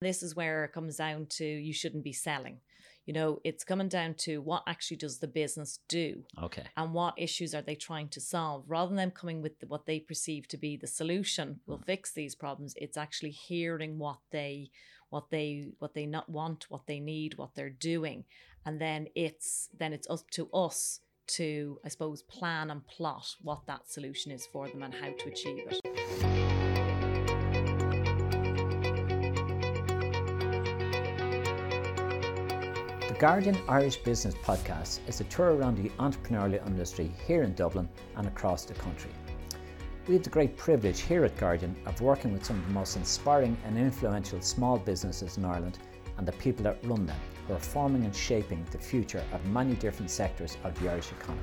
This is where it comes down to you shouldn't be selling. You know, it's coming down to what actually does the business do Okay. and what issues are they trying to solve? Rather than them coming with what they perceive to be the solution will mm. fix these problems. It's actually hearing what they what they what they not want what they need what they're doing. And then it's then it's up to us to i suppose plan and plot what that solution is for them and how to achieve it Guardian Irish Business Podcast is a tour around the entrepreneurial industry here in Dublin and across the country. We have the great privilege here at Guardian of working with some of the most inspiring and influential small businesses in Ireland and the people that run them, who are forming and shaping the future of many different sectors of the Irish economy.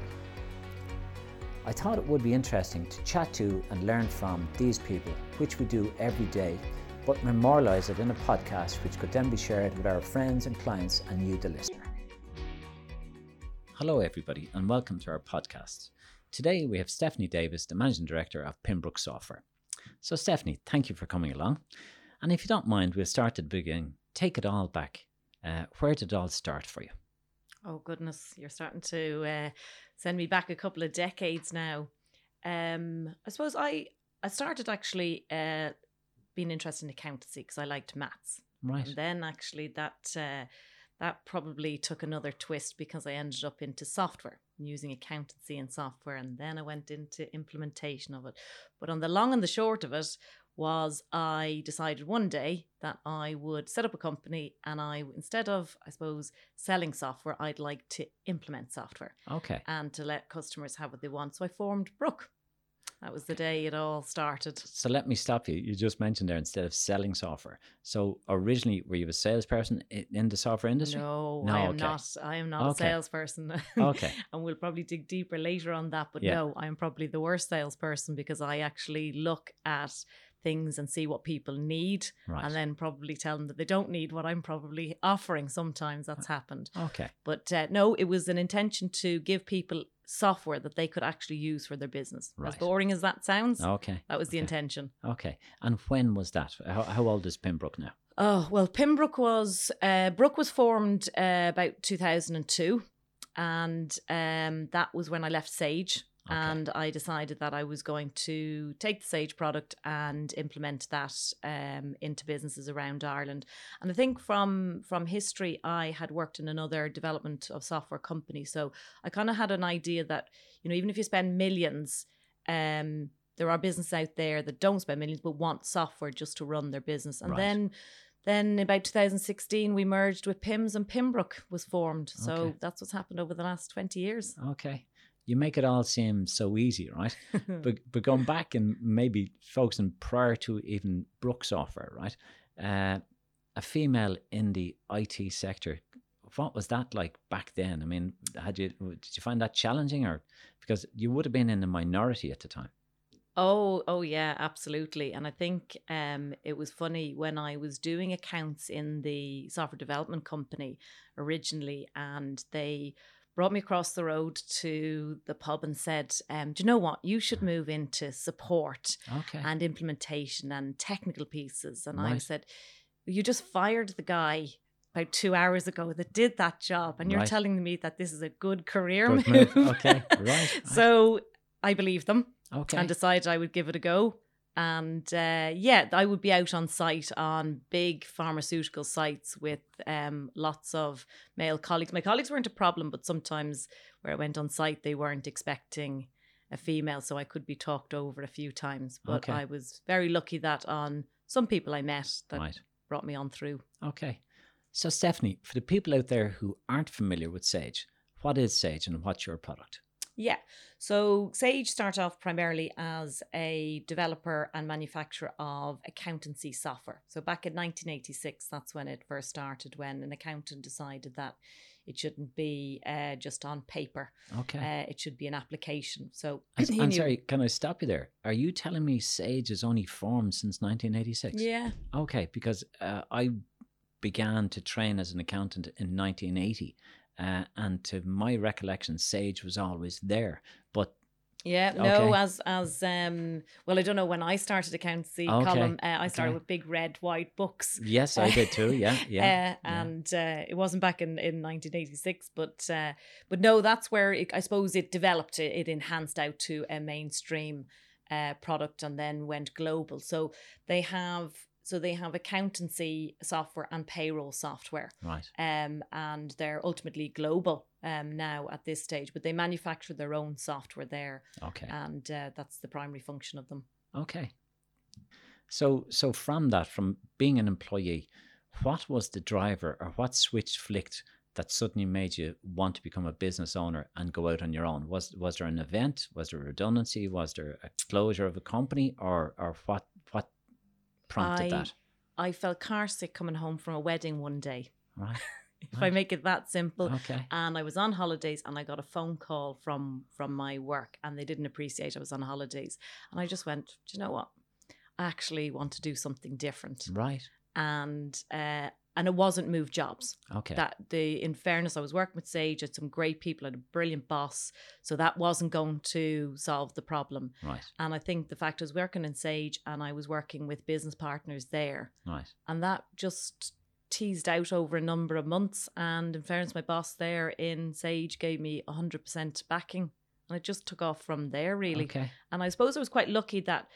I thought it would be interesting to chat to and learn from these people, which we do every day, but memorialise it in a podcast which could then be shared with our friends and clients and you, the listener. Hello, everybody, and welcome to our podcast. Today we have Stephanie Davies, the Managing Director of Pimbrook Software. So, Stephanie, thank you for coming along. And if you don't mind, we'll start at the beginning. Take it all back. Uh, where did it all start for you? oh goodness you're starting to uh, send me back a couple of decades now um i suppose i i started actually uh being interested in accountancy because i liked maths Right. And then actually that uh, that probably took another twist because I ended up into software, using accountancy and software, and then I went into implementation of it. But on the long and the short of it was I decided one day that I would set up a company and I instead of I suppose selling software, I'd like to implement software Okay. and to let customers have what they want. So I formed Brook. That was the day it all started. So let me stop you. You just mentioned there instead of selling software. So originally, were you a salesperson in the software industry? No, No, I am okay. not. I am not Okay. a salesperson. Okay. and we'll probably dig deeper later on that. But Yeah. no, I'm probably the worst salesperson because I actually look at things and see what people need Right. and then probably tell them that they don't need what I'm probably offering. Sometimes that's happened. Okay. But uh, no, it was an intention to give people software that they could actually use for their business. Right. As boring as that sounds, Okay. that was the okay. intention. Okay. And when was that? How, how old is Pimbrook now? Oh well, Pimbrook was uh, Brook was formed uh, about two thousand and two, and um, that was when I left Sage, Okay. and I decided that I was going to take the Sage product and implement that um, into businesses around Ireland. And I think from from history, I had worked in another development of software company, so I kind of had an idea that you know even if you spend millions. Um, there are businesses out there that don't spend millions but want software just to run their business. And Right. then then about 2016 we merged with Pims and Pimbrook was formed. So Okay. that's what's happened over the last 20 years. Okay. You make it all seem so easy, right? but but going back and maybe focusing prior to even Brooks' offer, right? Uh, a female in the IT sector. What was that like back then? I mean, had you did you find that challenging, or because you would have been in the minority at the time? Oh, oh yeah, absolutely. And I think um, it was funny when I was doing accounts in the software development company originally, and they brought me across the road to the pub and said, um, "Do you know what? You should move into support Okay. and implementation and technical pieces." And I said, "You just fired the guy." About two hours ago, that did that job, and you're Right. telling me that this is a good career Good move. move. Okay, right, right. So I believed them okay. and decided I would give it a go. And uh, yeah, I would be out on site on big pharmaceutical sites with um, lots of male colleagues. My colleagues weren't a problem, but sometimes where I went on site, they weren't expecting a female, so I could be talked over a few times. But Okay. I was very lucky that on some people I met that right. brought me on through. Okay. So, Stephanie, for the people out there who aren't familiar with Sage, what is Sage and what's your product? Yeah. So Sage started off primarily as a developer and manufacturer of accountancy software. So back in 1986, that's when it first started, when an accountant decided that it shouldn't be uh, just on paper. Okay. Uh, it should be an application. So I'm, knew- sorry, can I stop you there? Are you telling me Sage is only formed since 1986? Yeah. Okay, because uh, I began to train as an accountant in 1980. Uh, and to my recollection, Sage was always there. But Yeah, no, as as um well, I don't know when I started accountancy Okay, column. Uh, I started okay. with big red white books. Yes, I did too. Yeah, yeah. uh, yeah. and uh, it wasn't back in, in 1986, but uh, but no, that's where it, I suppose it developed. It, it enhanced out to a mainstream uh, product and then went global. So they have so they have accountancy software and payroll software, Right. um, and they're ultimately global um, now at this stage. But they manufacture their own software there, Okay. and uh, that's the primary function of them. Okay. So so from that, from being an employee, what was the driver or what switch flicked that suddenly made you want to become a business owner and go out on your own? Was was there an event? Was there redundancy? Was there a closure of a company or or what what prompted I- that? I felt car sick coming home from a wedding one day. Right. If I make it that simple, Okay. and I was on holidays and I got a phone call from from my work and they didn't appreciate I was on holidays and I just went, do you know what? I actually want to do something different. Right. And uh and it wasn't move jobs. Okay. That the in fairness, I was working with Sage, had some great people, had a brilliant boss. So that wasn't going to solve the problem. right. And I think the fact I was working in Sage and I was working with business partners there Right. and that just teased out over a number of months. And in fairness, my boss there in Sage gave me 100% backing. And it just took off from there, really. Okay. And I suppose I was quite lucky that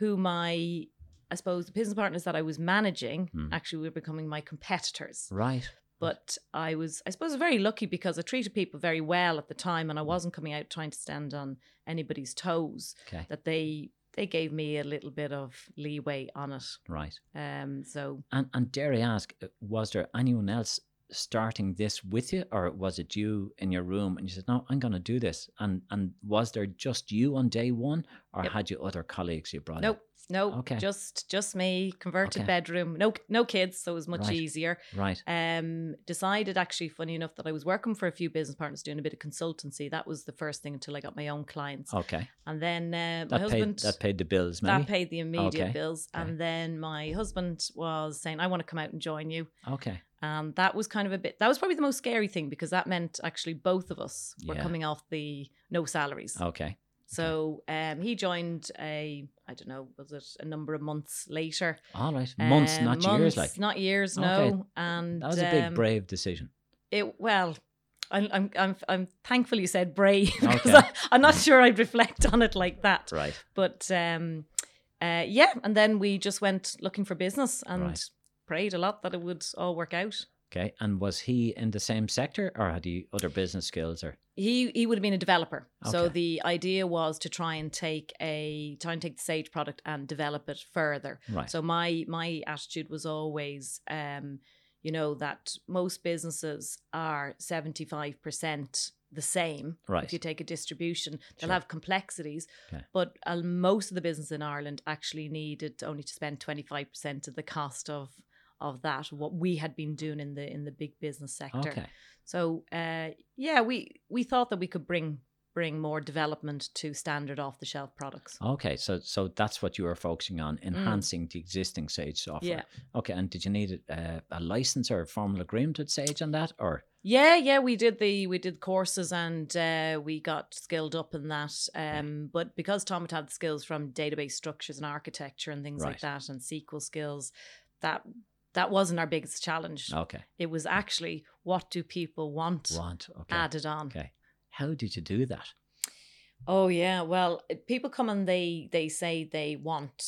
who my, I suppose, the business partners that I was managing Hmm. actually were becoming my competitors. Right. But I was, I suppose, very lucky because I treated people very well at the time and I wasn't coming out trying to stand on anybody's toes, Okay. that they, they gave me a little bit of leeway on it. Right. Um, so And and dare I ask, uh, was there anyone else starting this with you, or was it you in your room and you said, "No, I'm going to do this"? And and was there just you on day one, or Yep. had you other colleagues you brought? in? No, Okay. just just me, converted Okay. bedroom, no no kids, so it was much Right. easier. Right. Um, decided actually, funny enough, that I was working for a few business partners doing a bit of consultancy. That was the first thing until I got my own clients, Okay. and then uh, That my paid husband that paid the bills, maybe. that paid the immediate Okay, bills, okay. and then my husband was saying, "I want to come out and join you." Okay. And that was kind of a bit. That was probably the most scary thing because that meant actually both of us were Yeah. coming off the no salaries. Okay. So um, he joined a, I don't know, was it a number of months later? All right. Months, Um, not years. Like not years, Okay. no. And that was a big um, brave decision. It well, I'm I'm I'm, I'm thankful you said brave because Okay. I, I'm not sure I'd reflect on it like that. Right. But um, uh, yeah, and then we just went looking for business and Right. Prayed a lot that it would all work out. Okay. And was he in the same sector, or had he other business skills? Or He he would have been a developer. So the idea was to try and take a try and take the Sage product and develop it further. right. So my my attitude was always, um, you know, that most businesses are seventy five percent the same. Right. If you take a distribution, they'll Sure. have complexities, Okay. but uh, most of the business in Ireland actually needed only to spend twenty five percent of the cost of of that what we had been doing in the in the big business sector. okay. So uh, yeah, we we thought that we could bring bring more development to standard off the shelf products. Okay. So so that's what you were focusing on, enhancing the existing Sage software. Yeah. Okay. And did you need a, a license or a formal agreement with Sage on that, or Yeah, yeah, we did the we did courses and uh, we got skilled up in that. Um, but because Tom had had the skills from database structures and architecture and things like that, and SQL skills, that that wasn't our biggest challenge. okay? It was actually what do people want Want okay. added on. Okay. How did you do that? Oh yeah, well, people come and they they say they want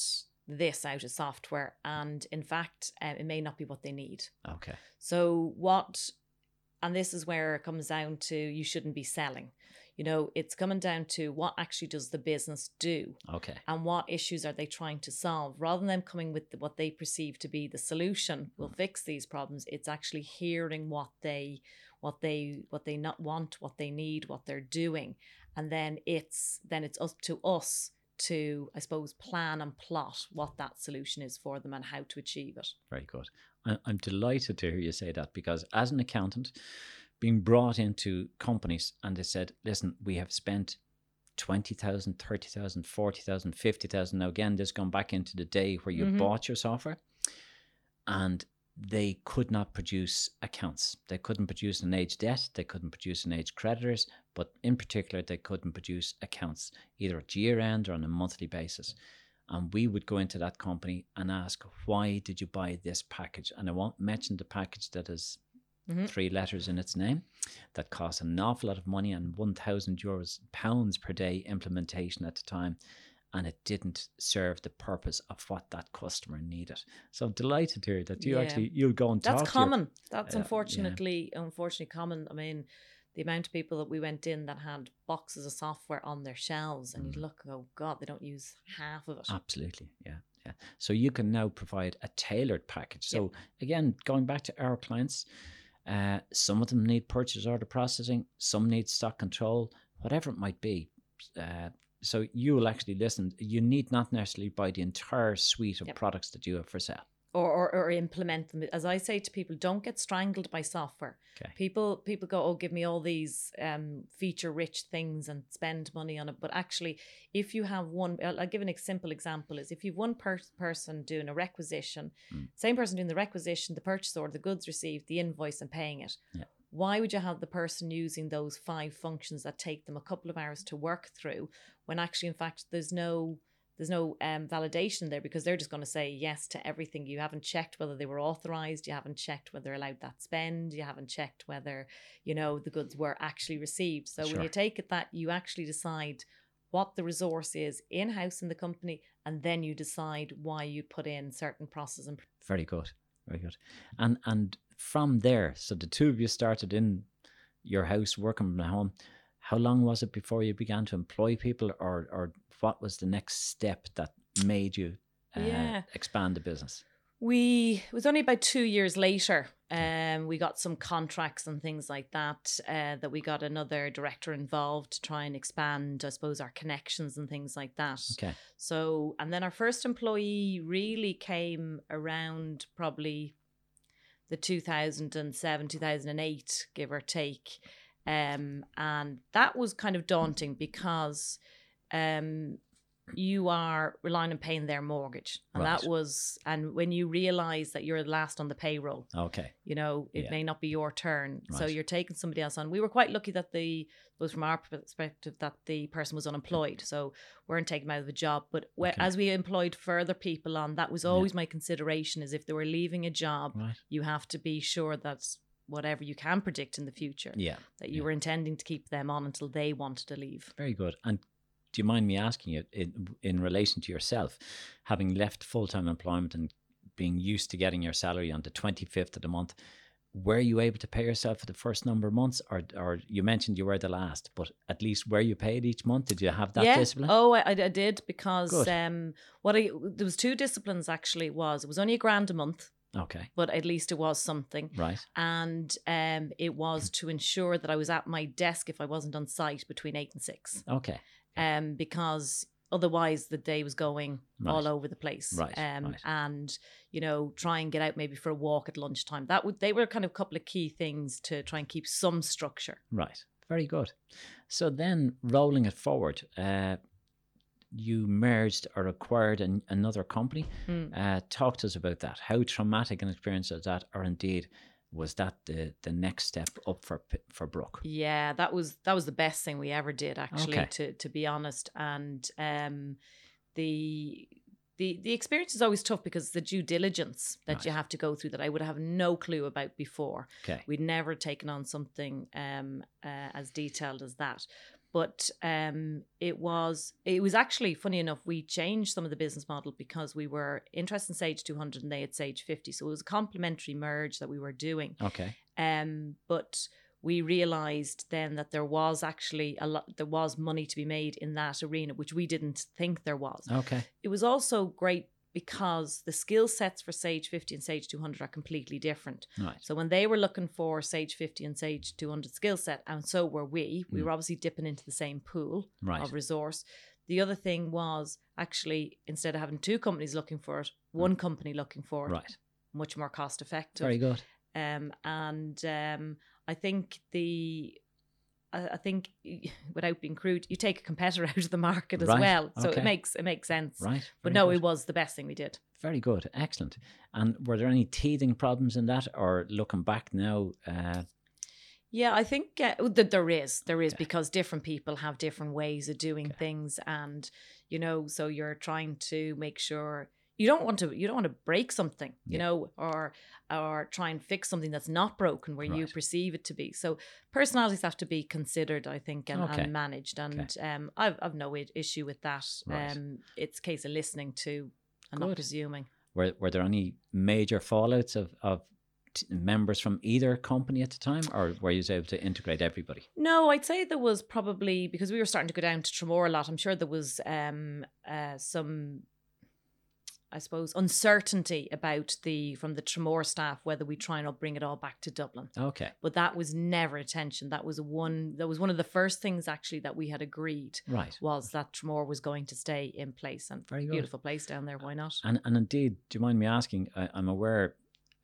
this out of software, and in fact, uh, it may not be what they need. Okay. So what, and this is where it comes down to you shouldn't be selling. You know, it's coming down to what actually does the business do Okay. and what issues are they trying to solve? Rather than them coming with what they perceive to be the solution will mm. fix these problems. It's actually hearing what they what they what they not want what they need what they're doing. And then it's then it's up to us to i suppose plan and plot what that solution is for them and how to achieve it. Very good. I'm delighted to hear you say that because as an accountant, being brought into companies and they said, listen, we have spent 20,000, 30,000, 40,000, 50,000. Now, again, this gone back into the day where you Mhm. bought your software and they could not produce accounts. They couldn't produce an age debt. They couldn't produce an age creditors but in particular, they couldn't produce accounts either at year end or on a monthly basis. And we would go into that company and ask, why did you buy this package? And I won't mention the package that has Mhm. three letters in its name that cost an awful lot of money and 1,000 euros, pounds per day implementation at the time. And it didn't serve the purpose of what that customer needed. So I'm delighted here that you Yeah. actually you'll go and talk. That's to your- common. That's Uh, yeah. unfortunately, unfortunately common. I mean, the amount of people that we went in that had boxes of software on their shelves, and you Mm. look, oh God, they don't use half of it. Absolutely, yeah, yeah. So you can now provide a tailored package. Yep. So again, going back to our clients, uh, some of them need purchase order processing, some need stock control, whatever it might be. Uh, so you will actually listen. You need not necessarily buy the entire suite of Yep. products that you have for sale. Or, or or implement them. As I say to people, don't get strangled by software. Okay. People people go, oh, give me all these um, feature rich things and spend money on it. But actually, if you have one, I'll, I'll give an simple example: is if you've one per- person doing a requisition, Mm. same person doing the requisition, the purchase order, the goods received, the invoice, and paying it. Yeah. Why would you have the person using those five functions that take them a couple of hours to work through when actually, in fact, there's no there's no um, validation there because they're just going to say yes to everything. You haven't checked whether they were authorized. You haven't checked whether they're allowed that spend. You haven't checked whether you know the goods were actually received. So when you take it that you actually decide what the resource is in house in the company, and then you decide why you put in certain processes and Very good, very good. And and from there, so the two of you started in your house working from home. How long was it before you began to employ people, or or what was the next step that made you uh, Yeah. expand the business? We it was only about two years later. Um, we got some contracts and things like that. Uh, that we got another director involved to try and expand, I suppose, our connections and things like that. Okay, So, and then our first employee really came around probably the 2007, 2008, give or take. Um, and that was kind of daunting because um, you are relying on paying their mortgage. And Right. that was, and when you realize that you're the last on the payroll, okay, you know, it Yeah. may not be your turn. So you're taking somebody else on. We were quite lucky that the, was from our perspective, that the person was unemployed. So weren't taking them out of the job. But Okay. as we employed further people on, that was Yeah. always my consideration is if they were leaving a job, right, you have to be sure that whatever you can predict in the future, yeah, that you yeah. were intending to keep them on until they wanted to leave. very good. And do you mind me asking you, in, in relation to yourself, having left full time employment and being used to getting your salary on the twenty fifth of the month? Were you able to pay yourself for the first number of months, or or you mentioned you were the last, but at least were you paid each month? Did you have that yeah. discipline? Oh, I, I did because Good. um, what I there was two disciplines actually. Was it was only a grand a month, Okay, but at least it was something. right, and um, it was to ensure that I was at my desk if I wasn't on site between eight and six, okay, um, because otherwise the day was going all over the place. Right, um, right. and you know, try and get out maybe for a walk at lunchtime. That would they were kind of a couple of key things to try and keep some structure. right. Very good. So then, rolling it forward, uh, you merged or acquired an, another company. Mm. Uh, talk to us about that. How traumatic an experience was that, or indeed was that the the next step up for for Brook? Yeah, that was that was the best thing we ever did, actually. Okay. To to be honest, and um, the the the experience is always tough because the due diligence that you have to go through that I would have no clue about before. Okay, We'd never taken on something um, uh, as detailed as that. But um, it was it was actually funny enough. We changed some of the business model because we were interested in Sage 200 and they had Sage 50, so it was a complementary merge that we were doing. okay, Um, but we realized then that there was actually a lot, there was money to be made in that arena, which we didn't think there was. okay, It was also great because the skill sets for Sage 50 and Sage 200 are completely different. right, So when they were looking for Sage 50 and Sage 200 skill set, and so were we, we Mm. were obviously dipping into the same pool right, of resource. The other thing was actually instead of having two companies looking for it, one company looking for it, Mm. right. much more cost effective. Very good. Um, and um, I think the I think without being crude, you take a competitor out of the market as Right, well, so okay. it makes it makes sense. Right. But no, good. it was the best thing we did. Very good. Excellent. And were there any teething problems in that, or looking back now? Uh, Yeah, I think uh, that there is. There is Okay. because different people have different ways of doing Okay. things, and you know, so you're trying to make sure you don't want to you don't want to break something, you Yeah. know, or or try and fix something that's not broken where you perceive it to be. So personalities have to be considered, I think, and, Okay. and managed. And um, I've I've no issue with that. Right. Um, it's a case of listening to and not presuming. Were were there any major fallouts of of t- members from either company at the time, or were you able to integrate everybody? No, I'd say there was probably because we were starting to go down to Tramore a lot. I'm sure there was um uh some I suppose uncertainty about the from the Tramore staff whether we try and not bring it all back to Dublin. Okay, But that was never attention. That was one that was one of the first things actually that we had agreed right. was that Tramore was going to stay in place and Very good. beautiful place down there, why not? And and indeed, do you mind me asking? I, I'm aware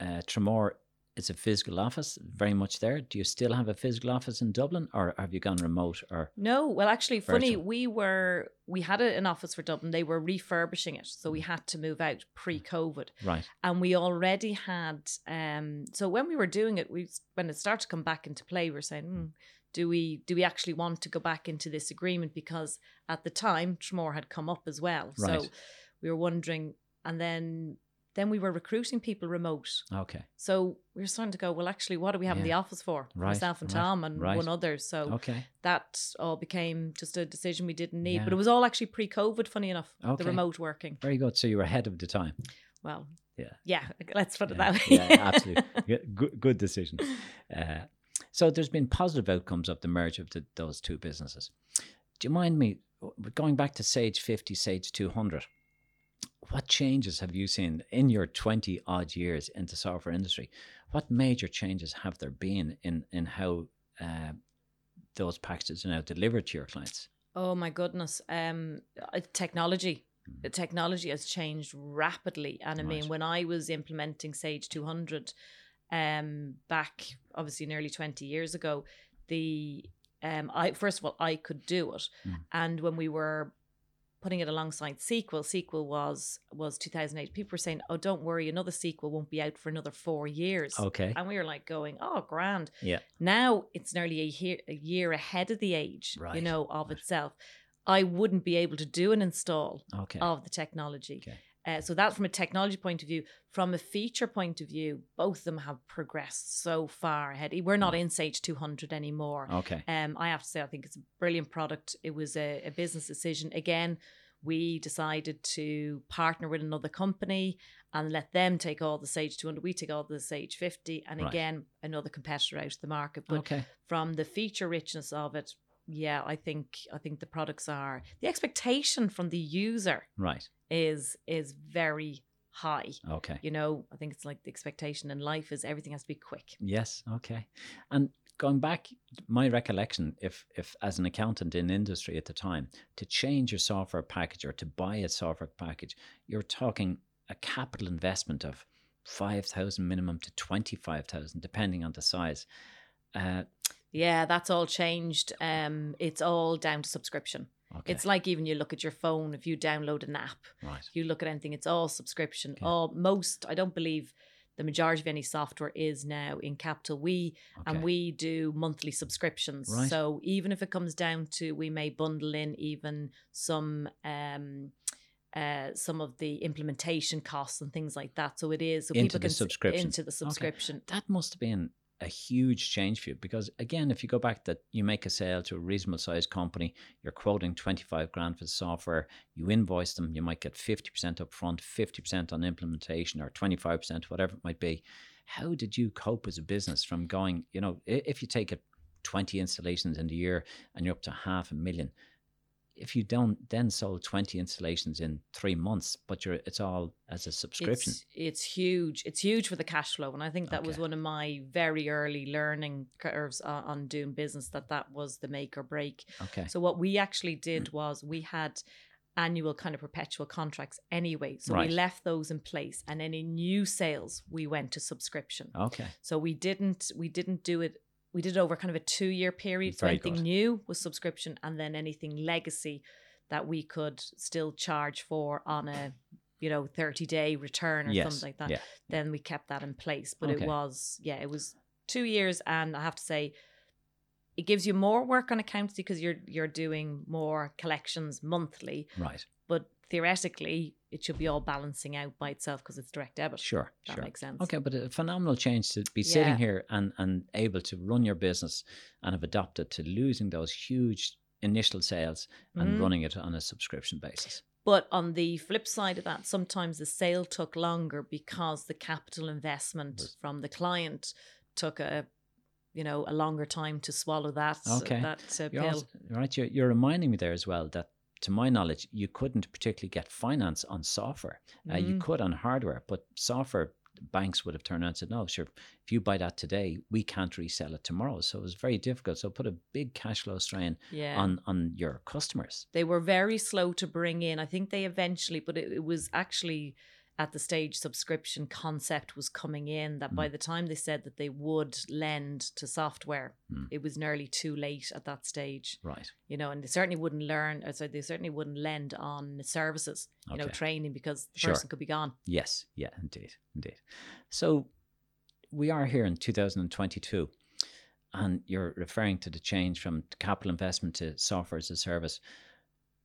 uh, Tramore is a physical office, very much there. Do you still have a physical office in Dublin, or have you gone remote? Or No, well, actually, funny. We were we had a, an office for Dublin. They were refurbishing it, so we had to move out pre-COVID, right, and we already had. Um, so when we were doing it, we when it started to come back into play, we were saying, hmm, do we do we actually want to go back into this agreement? Because at the time, Tramore had come up as well, right. so we were wondering, and then then we were recruiting people remote. okay, So we were starting to go, well, actually, what do we have in the office for? Right, Myself and right, Tom and right. one other. So okay, that all became just a decision we didn't need. But it was all actually pre-COVID, funny enough, Okay. the remote working. very good. So you were ahead of the time. Well, Yeah. yeah. Let's put it Yeah, that way. yeah, absolutely. Good, good, good decision. Uh, so there's been positive outcomes of the merge of the, those two businesses. Do you mind me going back to Sage 50, Sage 200? What changes have you seen in your 20 odd years in the software industry? What major changes have there been in, in how uh, those packages are now delivered to your clients? Oh my goodness. Um, technology. Mm. The technology has changed rapidly, and I mean, when I was implementing Sage 200, um, back obviously nearly 20 years ago, the um, I first of all I could do it, Mm. and when we were putting it alongside SQL. SQL was was 2008. People were saying, "Oh, don't worry, another SQL won't be out for another four years." Okay. And we were like going, "Oh, grand." Yeah. Now it's nearly a year, a year ahead of the age, Right, you know, of right. itself. I wouldn't be able to do an install Okay. of the technology. Okay. Uh, so that from a technology point of view, from a feature point of view, both of them have progressed so far ahead. We're not in Sage 200 anymore. Okay. Um, I have to say, I think it's a brilliant product. It was a, a business decision. Again, we decided to partner with another company and let them take all the Sage 200. We take all the Sage 50, and Right. again, another competitor out of the market. But Okay. from the feature richness of it, yeah, I think I think the products are the expectation from the user Right. is is very high. Okay. You know, I think it's like the expectation in life is everything has to be quick. Yes. Okay. And going back, my recollection, if if as an accountant in industry at the time, to change your software package or to buy a software package, you're talking a capital investment of five thousand minimum to twenty five thousand, depending on the size. Uh, Yeah, that's all changed. Um, it's all down to subscription. okay. It's like even you look at your phone, if you download an app, right. you look at anything, it's all subscription. Okay. All most, I don't believe the majority of any software is now in capital we Okay. and we do monthly subscriptions. Right. So even if it comes down to we may bundle in even some um uh, some of the implementation costs and things like that. So it is so Into people the can subscription. into the subscription. that must have been a huge change for you because again if you go back that you make a sale to a reasonable sized company you're quoting 25 grand for the software you invoice them you might get 50% up front 50% on implementation or 25% whatever it might be. How did you cope as a business from going you know if you take it 20 installations in the year and you're up to half a million if you don't then sold 20 installations in three months but you're it's all as a subscription It's, it's huge. It's huge for the cash flow, and I think that was one of my very early learning curves on, on doing business. That that was the make or break. okay So what we actually did mm. was we had annual kind of perpetual contracts anyway. So Right. we left those in place, and any new sales we went to subscription. okay So we didn't we didn't do it. We did it over kind of a two year period. So Very anything good. new was subscription, and then anything legacy that we could still charge for on a you know thirty day return or yes something like that. yeah Then we kept that in place. But Okay. it was yeah, it was two years, and I have to say. it gives you more work on accountancy because you're you're doing more collections monthly, Right. but theoretically it should be all balancing out by itself because it's direct debit. Sure. That sure. makes sense. Okay, but a phenomenal change to be sitting here and, and able to run your business and have adapted to losing those huge initial sales and Mhm. running it on a subscription basis. But on the flip side of that, sometimes the sale took longer because the capital investment Was- from the client took a, you know, a longer time to swallow that Okay. that uh, You're pill. also, right, you're, you're reminding me there as well that, to my knowledge, you couldn't particularly get finance on software. Uh, you Mm. could on hardware, but software banks would have turned around and said, no, sure, if you buy that today, we can't resell it tomorrow. So it was very difficult. So put a big cash flow strain yeah. on, on your customers. they were very slow to bring in. I think they eventually, but it, it was actually at the stage subscription concept was coming in that by the time they said that they would lend to software, Mm. it was nearly too late at that stage. Right. You know, and they certainly wouldn't learn, so they certainly wouldn't lend on services, you know, training because the Sure. person could be gone. Yes, yeah, indeed, indeed. So we are here in 2022, and you're referring to the change from capital investment to software as a service.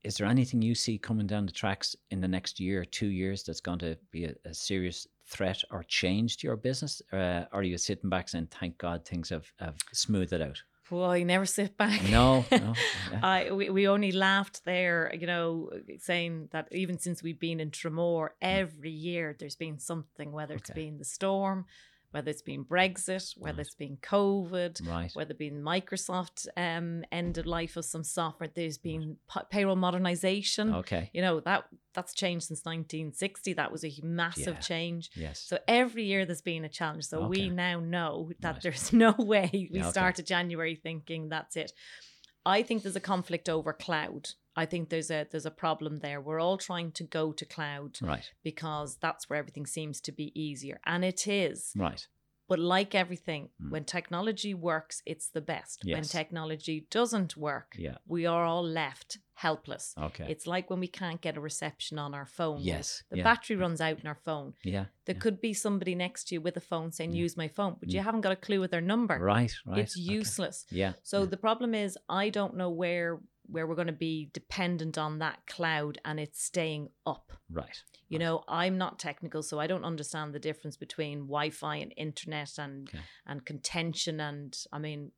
Is there anything you see coming down the tracks in the next year or two years that's going to be a, a serious threat or change to your business? Uh, or are you sitting back saying, thank God things have, have smoothed it out? Well, you never sit back. No, no. yeah. I we, we only laughed there, you know, saying that even since we've been in Tramore, every year there's been something, whether it's been the storm, whether it's been Brexit, whether Right. it's been COVID, Right. whether it's been Microsoft um, end of life of some software. There's been pa- payroll modernization. Okay. You know that that's changed since 1960. That was a massive Yeah. change. Yes. So every year there's been a challenge. So Okay. we now know that Right. there's no way we Yeah, okay. started January thinking that's it. I think there's a conflict over cloud. I think there's a there's a problem there. We're all trying to go to cloud right. because that's where everything seems to be easier. And it is. Right. But like everything, Mm. when technology works, it's the best. When technology doesn't work, Yeah. we are all left helpless. Okay. It's like when we can't get a reception on our phone. yes. The yeah. battery runs out in our phone. Yeah. There yeah. could be somebody next to you with a phone saying, use my phone, but you Mm. haven't got a clue with their number. Right. Right. It's okay. useless. Yeah. So the problem is, I don't know where where we're going to be dependent on that cloud and it's staying up. right. You Right. know, I'm not technical, so I don't understand the difference between Wi-Fi and internet and Okay. and contention. And I mean,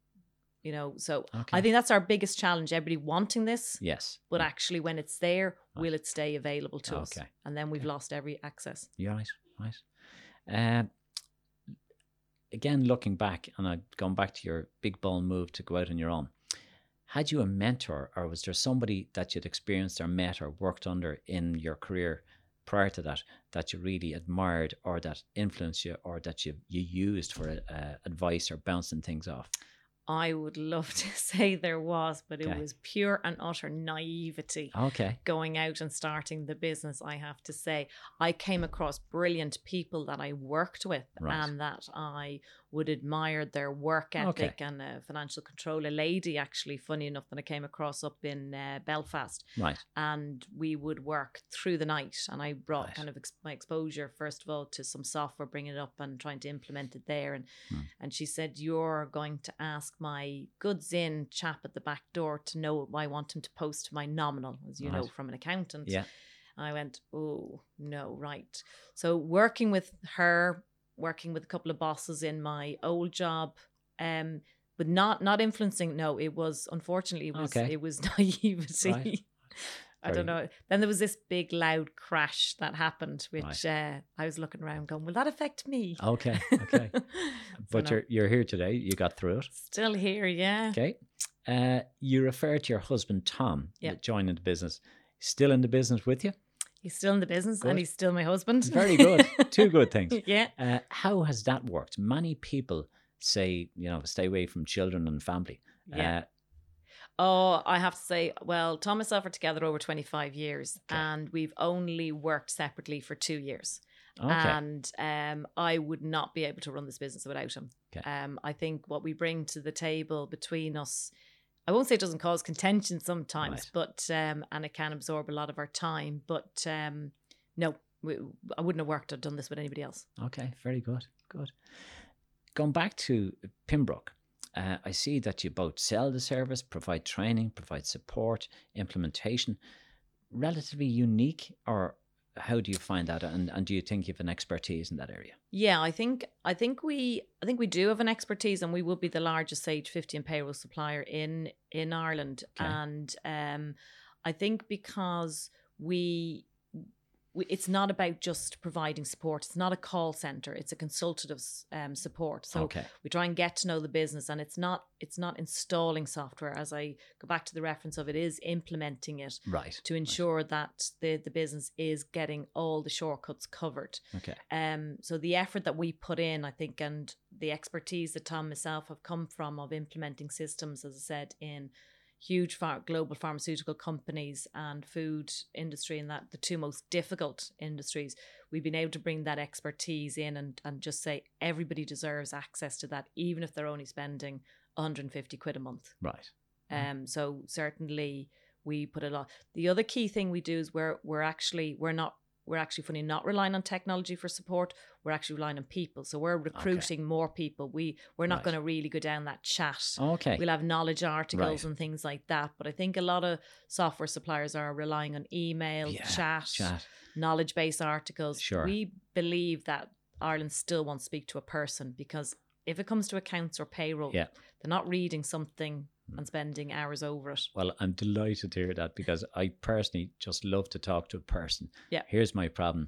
you know, so Okay. I think that's our biggest challenge. Everybody wanting this, yes. but yeah. actually, when it's there, Right. will it stay available to us? Okay. And then we've Okay. lost every access. You're right. Right. Uh, again, looking back, and I've gone back to your big ball move to go out on your own. Had you a mentor, or was there somebody that you'd experienced or met or worked under in your career prior to that that you really admired, or that influenced you, or that you you used for uh, advice or bouncing things off? I would love to say there was, but it was pure and utter naivety. Okay. going out and starting the business, I have to say. I came across brilliant people that I worked with Right. and that I would admire their work Okay. ethic. And a financial controller lady, actually, funny enough, that I came across up in uh, Belfast. Right. And we would work through the night. And I brought Right. kind of ex- my exposure, first of all, to some software, bringing it up and trying to implement it there. And Hmm. and she said, You're going to ask my goods in chap at the back door to know why I want him to post my nominal, as you know, from an accountant. Yeah. I went, Oh, no, right. So working with her, working with a couple of bosses in my old job, um, but not not influencing. No, it was unfortunately it was Okay. it was naivety. Right. I don't know. Then there was this big loud crash that happened, which uh, I was looking around going, Will that affect me? Okay. Okay. So but no. you're you're here today. You got through it. Still here, yeah. Okay. Uh, you refer to your husband Tom that joined the business. Still in the business with you? He's still in the business Good. and he's still my husband. Very good. Two good things. yeah. Uh, how has that worked? Many people say, you know, stay away from children and family. Yeah. Uh, Oh, I have to say, well, Tom and myself are together over 25 years Okay. and we've only worked separately for two years. okay. And um, I would not be able to run this business without him. Okay. Um, I think what we bring to the table between us, I won't say it doesn't cause contention sometimes, Right. but um, and it can absorb a lot of our time. But um, no, we, I wouldn't have worked or done this with anybody else. okay. Very good. Good. Going back to Pimbrook, Uh, I see that you both sell the service, provide training, provide support, implementation. Relatively unique, or how do you find that? And, and do you think you have an expertise in that area? Yeah, I think I think we I think we do have an expertise, and we will be the largest Sage 50 and payroll supplier in in Ireland. Okay. And um, I think because we we, it's not about just providing support. It's not a call center. It's a consultative um, support. So okay. we try and get to know the business, and it's not it's not installing software. As I go back to the reference of it, is implementing it Right. to ensure that the the business is getting all the shortcuts covered. Okay. Um, so the effort that we put in, I think, and the expertise that Tom and myself have come from of implementing systems, as I said, in huge phar- global pharmaceutical companies and food industry, and that the two most difficult industries, we've been able to bring that expertise in and, and just say everybody deserves access to that, even if they're only spending 150 quid a month. Right. Mm. Um, so certainly we put a lot. The other key thing we do is we're we're actually we're not we're actually funny not relying on technology for support. We're actually relying on people. So we're recruiting more people. We we're not Right. going to really go down that chat. Okay. We'll have knowledge articles Right. and things like that. But I think a lot of software suppliers are relying on email, Yeah, chat, Chat. knowledge based articles. Sure. We believe that Ireland still wants to speak to a person because if it comes to accounts or payroll, Yeah. they're not reading something Hmm. and spending hours over it. Well, I'm delighted to hear that because I personally just love to talk to a person. Yeah. Here's my problem.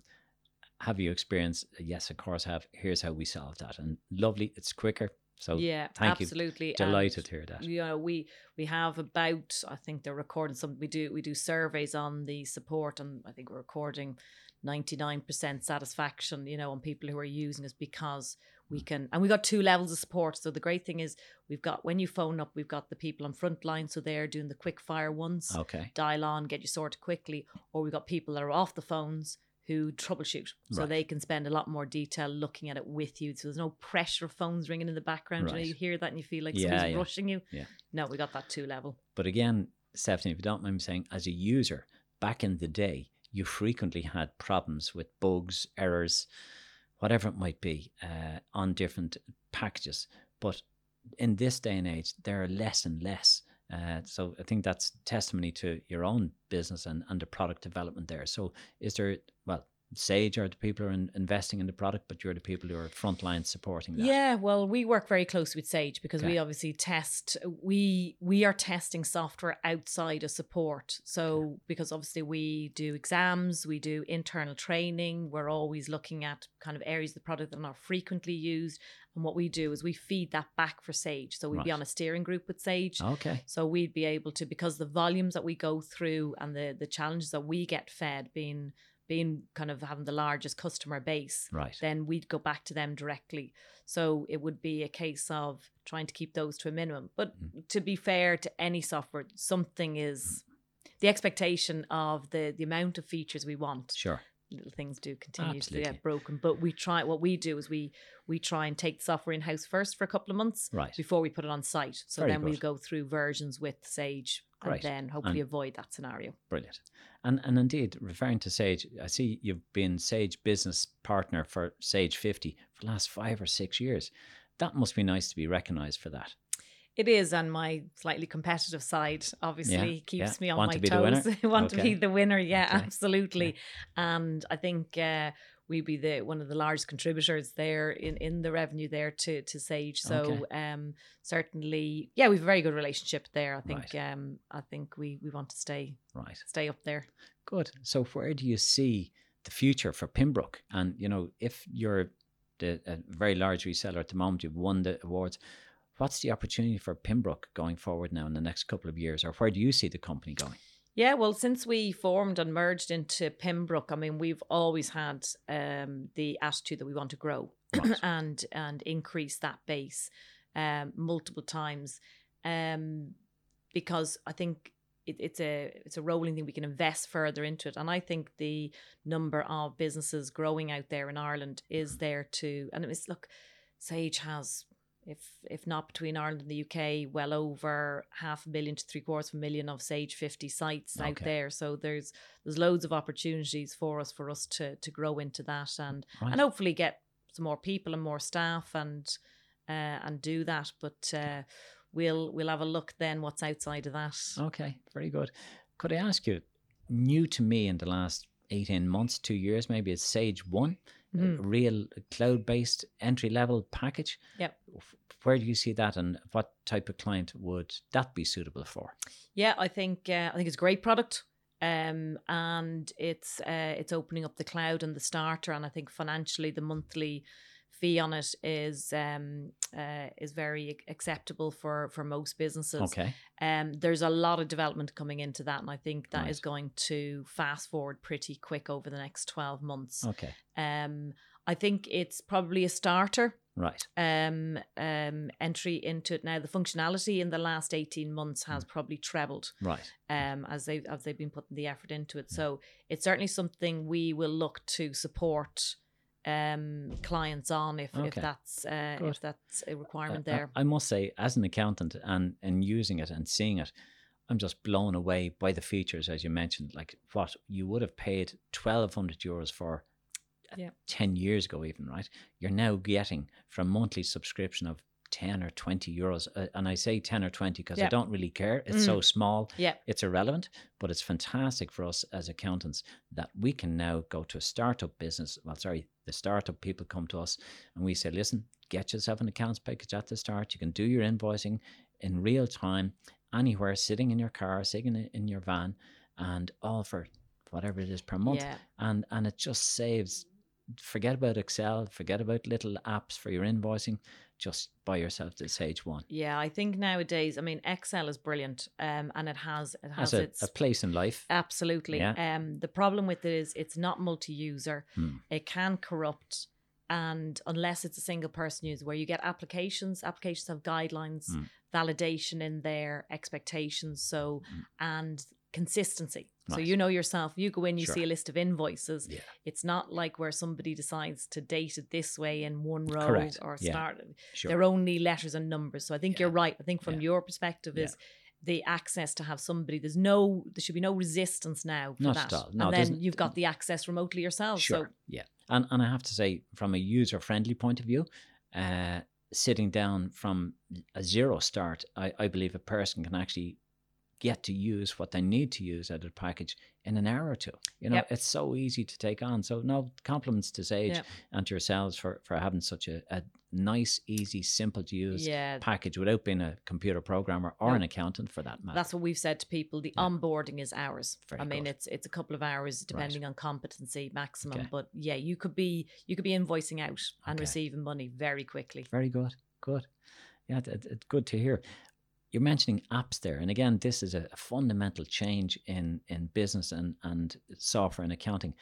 Have you experienced? Yes, of course I have. Here's how we solve that. And lovely, it's quicker. So yeah, thank you. absolutely. And, delighted to hear that. You know, we we have about I think they're recording some. We do we do surveys on the support, and I think we're recording ninety nine percent satisfaction. You know, on people who are using us because we Mm. can, and we got two levels of support. So the great thing is we've got when you phone up, we've got the people on front line, so they're doing the quick fire ones. Okay. dial on, get you sorted quickly, or we've got people that are off the phones who troubleshoot. So Right. they can spend a lot more detail looking at it with you. So there's no pressure of phones ringing in the background. You, know, you hear that and you feel like Yeah, somebody's yeah. rushing you. Yeah. No, we got that two level. But again, Stephanie, if you don't mind me saying, as a user, back in the day, you frequently had problems with bugs, errors, whatever it might be, uh, on different packages. But in this day and age, there are less and less. Uh, so I think that's testimony to your own business and, and the product development there. So is there, Sage are the people who are in, investing in the product, but you're the people who are frontline supporting that. Yeah, well, we work very closely with Sage because Okay. we obviously test. We we are testing software outside of support. So because obviously we do exams, we do internal training. We're always looking at kind of areas of the product that are not frequently used. And what we do is we feed that back for Sage. So we'd be on a steering group with Sage. Okay. So we'd be able to because the volumes that we go through and the the challenges that we get fed being being kind of having the largest customer base Right. then we'd go back to them directly. So it would be a case of trying to keep those to a minimum. But Mm. to be fair to any software, something is the expectation of the the amount of features we want. Sure. Little things do continue to get broken, but we try. What we do is we we try and take the software in house first for a couple of months Right. before we put it on site. So Very then we'll go through versions with Sage and then hopefully And- avoid that scenario. Brilliant. And and indeed, referring to Sage, I see you've been Sage business partner for Sage 50 for the last five or six years. That must be nice to be recognized for that. It is on my slightly competitive side. Obviously, keeps yeah. me on Want my to be the winner? toes. Want to be the winner? Yeah, Okay. absolutely. And I think uh, we'd be the one of the largest contributors there in, in the revenue there to to Sage. So Okay. um, certainly, yeah, we've a very good relationship there. I think Right. um, I think we we want to stay Right. stay up there. Good. So where do you see the future for Pimbrook? And you know, if you're the a very large reseller at the moment, you've won the awards. What's the opportunity for Pimbrook going forward now in the next couple of years, or where do you see the company going? Yeah, well, since we formed and merged into Pimbrook, I mean, we've always had um, the attitude that we want to grow and and increase that base um, multiple times, um, because I think it, it's a it's a rolling thing. We can invest further into it, and I think the number of businesses growing out there in Ireland is there to. And it was look, Sage has. If if not between Ireland and the UK, well over half a million to three quarters of a million of Sage fifty sites out there. So there's there's loads of opportunities for us for us to to grow into that and Right. and hopefully get some more people and more staff and uh, and do that. But uh, we'll we'll have a look then what's outside of that. Okay, very good. Could I ask you, new to me in the last 18 months, two years maybe, it's Sage One, Mhm. a real cloud based entry level package. Yep. Where do you see that and what type of client would that be suitable for? Yeah, I think uh, I think it's a great product. Um, and it's uh, it's opening up the cloud and the starter, and I think financially the monthly fee on it is um uh, is very acceptable for for most businesses. Okay. Um, there's a lot of development coming into that, and I think that is Right. going to fast forward pretty quick over the next twelve months. Okay. Um, I think it's probably a starter Right. um, um, entry into it now. The functionality in the last eighteen months has probably trebled Right. um, as they as they've been putting the effort into it. So it's certainly something we will look to support um, clients on if, if that's uh, if that's a Uh, requirement I- there. I must say, as an accountant and, and using it and seeing it, I'm just blown away by the features, as you mentioned, like what you would have paid 1200 euros for uh, Yeah. 10 years ago, even, right? You're now getting from monthly subscription of 10 or 20 euros. Uh, and I say 10 or 20 because I don't really care. It's so small, yeah, it's irrelevant, but it's fantastic for us as accountants that we can now go to a startup business. Well, sorry, the startup people come to us and we say, listen, get yourself an accounts package at the start. You can do your invoicing in real time, anywhere, sitting in your car, sitting in- in your van, and all for whatever it is per month. yeah, And and it just saves. Forget about Excel. Forget about little apps for your invoicing. Just buy yourself the Sage One. yeah. I think nowadays, I mean, Excel is brilliant, um, and it has it has Has a, its a place in life. Absolutely. Yeah. Um, the problem with it is it's not multi-user. Hmm. It can corrupt, and unless it's a single person user, where you get applications, applications have guidelines, Hmm. validation in their expectations, so Hmm. and consistency. So you know yourself. You go in, you Sure. see a list of invoices. Yeah. It's not like where somebody decides to date it this way in one row Correct. or Yeah. start. Sure. They're only letters and numbers. So I think Yeah. you're right. I think from your perspective is the access to have somebody. There's no, there should be no resistance now for Not that. at all. No, and then you've got the access remotely yourself. Sure. yeah. And and I have to say, from a user friendly point of view, uh, sitting down from a zero start, I, I believe a person can actually get to use what they need to use out of the package in an hour or two. You know, Yep. it's so easy to take on. So no compliments to Sage Yep. and to yourselves for, for having such a, a nice, easy, simple to use yeah, package without being a computer programmer or No. an accountant for that matter. that's what we've said to people. The Yeah. onboarding is hours. Very I mean, good. it's it's a couple of hours depending on competency maximum. Okay. But yeah, you could be you could be invoicing out and Okay. receiving money very quickly. Very good. Good. Yeah, it, it- it's good to hear. You're mentioning apps there. And again, this is a, fundamental change in, in business and, and software and accounting.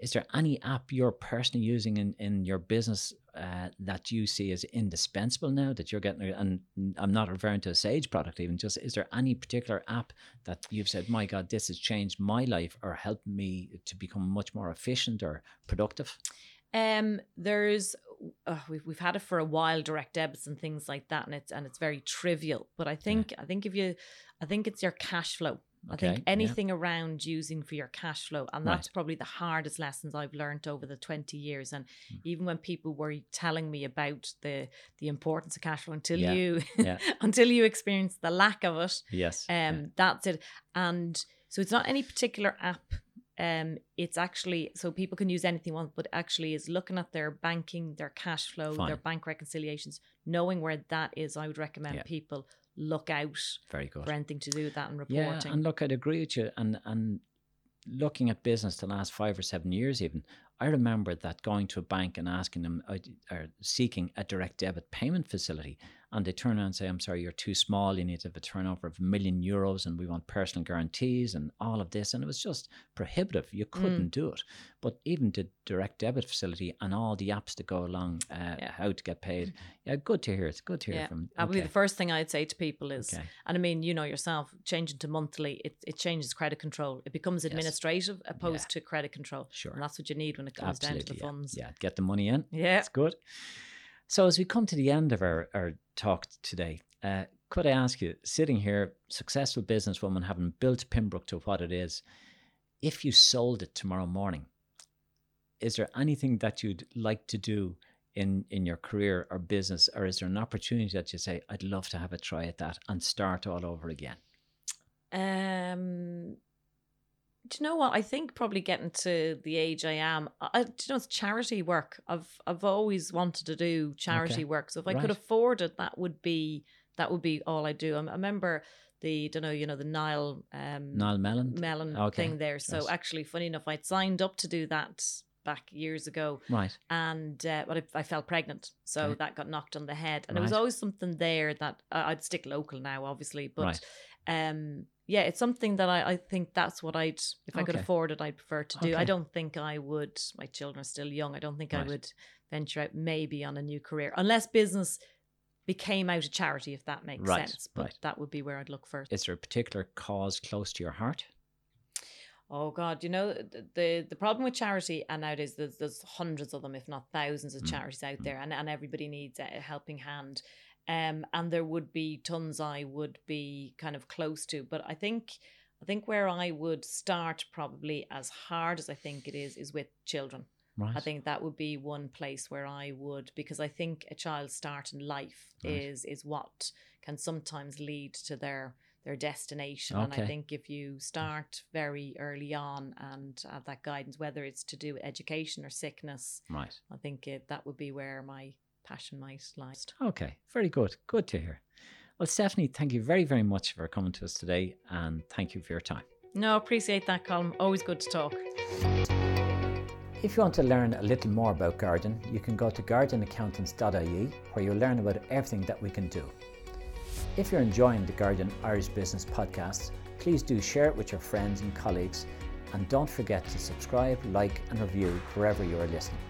Is there any app you're personally using in, in your business uh, that you see as indispensable now that you're getting? And I'm not referring to a Sage product, even just is there any particular app that you've said, my God, this has changed my life or helped me to become much more efficient or productive? Um, there's uh, we've we've had it for a while, direct debits and things like that, and it's and it's very trivial. But I think I think if you, I think it's your cash flow. I Okay, think yeah. anything around using for your cash flow, and Right. that's probably the hardest lessons I've learned over the twenty years. And Mm. even when people were telling me about the the importance of cash flow, until Yeah, you yeah. until you experience the lack of it, Yes. um, yeah. that's it. And so it's not any particular app. Um, it's actually so people can use anything one, but actually is looking at their banking, their cash flow, Fine. their bank reconciliations, knowing where that is. I would recommend Yeah. people look out Very good. for anything to do with that and reporting. Yeah, and look, I'd agree with you. And and looking at business the last five or seven years, even I remember that going to a bank and asking them uh, or seeking a direct debit payment facility, and they turn around and say, "I'm sorry, you're too small. You need to have a turnover of a million euros, and we want personal guarantees and all of this." And it was just prohibitive. You couldn't do it. But even the direct debit facility and all the apps that go along, uh, Yeah. how to get paid. Yeah, good to hear. It's good to hear yeah, from. that would be the first thing I'd say to people is, okay. and I mean, you know yourself, changing to monthly, it, it changes credit control. It becomes Yes. administrative opposed to credit control. Sure. And that's what you need when it comes down to the yeah. funds. Yeah, get the money in. Yeah. It's good. So as we come to the end of our, our talk today, uh, could I ask you, sitting here, successful businesswoman, having built Pimbrook to what it is, if you sold it tomorrow morning, is there anything that you'd like to do in in your career or business, or is there an opportunity that you say, "I'd love to have a try at that and start all over again"? Um, do you know what? I think probably getting to the age I am, I, do you know, it's charity work. I've I've always wanted to do charity Okay. work. So if I Right. could afford it, that would be that would be all I do. I, I remember the don't know, you know, the Niall um Niall Mellon. melon Okay, thing there. So yes. actually, funny enough, I'd signed up to do that back years ago, Right. and uh, but I, I fell pregnant, so Okay. that got knocked on the head. And there was always something there that uh, I'd stick local now, obviously, but Right. um, yeah, it's something that I, I think that's what I'd if I could Okay. afford it, I'd prefer to do. I Okay. don't think I would. My children are still young. I don't think I Right. would venture out maybe on a new career unless business became out of charity, if that makes Right, sense. But right. that would be where I'd look first. Is there a particular cause close to your heart? Oh God, you know the the, the problem with charity, and nowadays there's, there's hundreds of them, if not thousands, of Mm, charities out mm. there, and, and everybody needs a helping hand. Um, and there would be tons I would be kind of close to, but I think I think where I would start probably as hard as I think it is is with children. Right. I think that would be one place where I would because I think a child's start in life Right. is is what can sometimes lead to their their destination. And I think if you start very early on and have that guidance, whether it's to do with education or sickness, Right. I think it, that would be where my passion might lie. Okay. Very good. Good to hear. Well, Stephanie, thank you very, very much for coming to us today, and thank you for your time. No, appreciate that, Colin. Always good to talk. If you want to learn a little more about Guardian, you can go to guardianaccountants.ie where you'll learn about everything that we can do. If you're enjoying the Guardian Irish Business podcast, please do share it with your friends and colleagues and don't forget to subscribe, like and review wherever you are listening.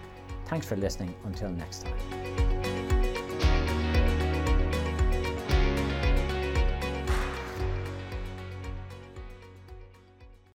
Thanks for listening. Until next time.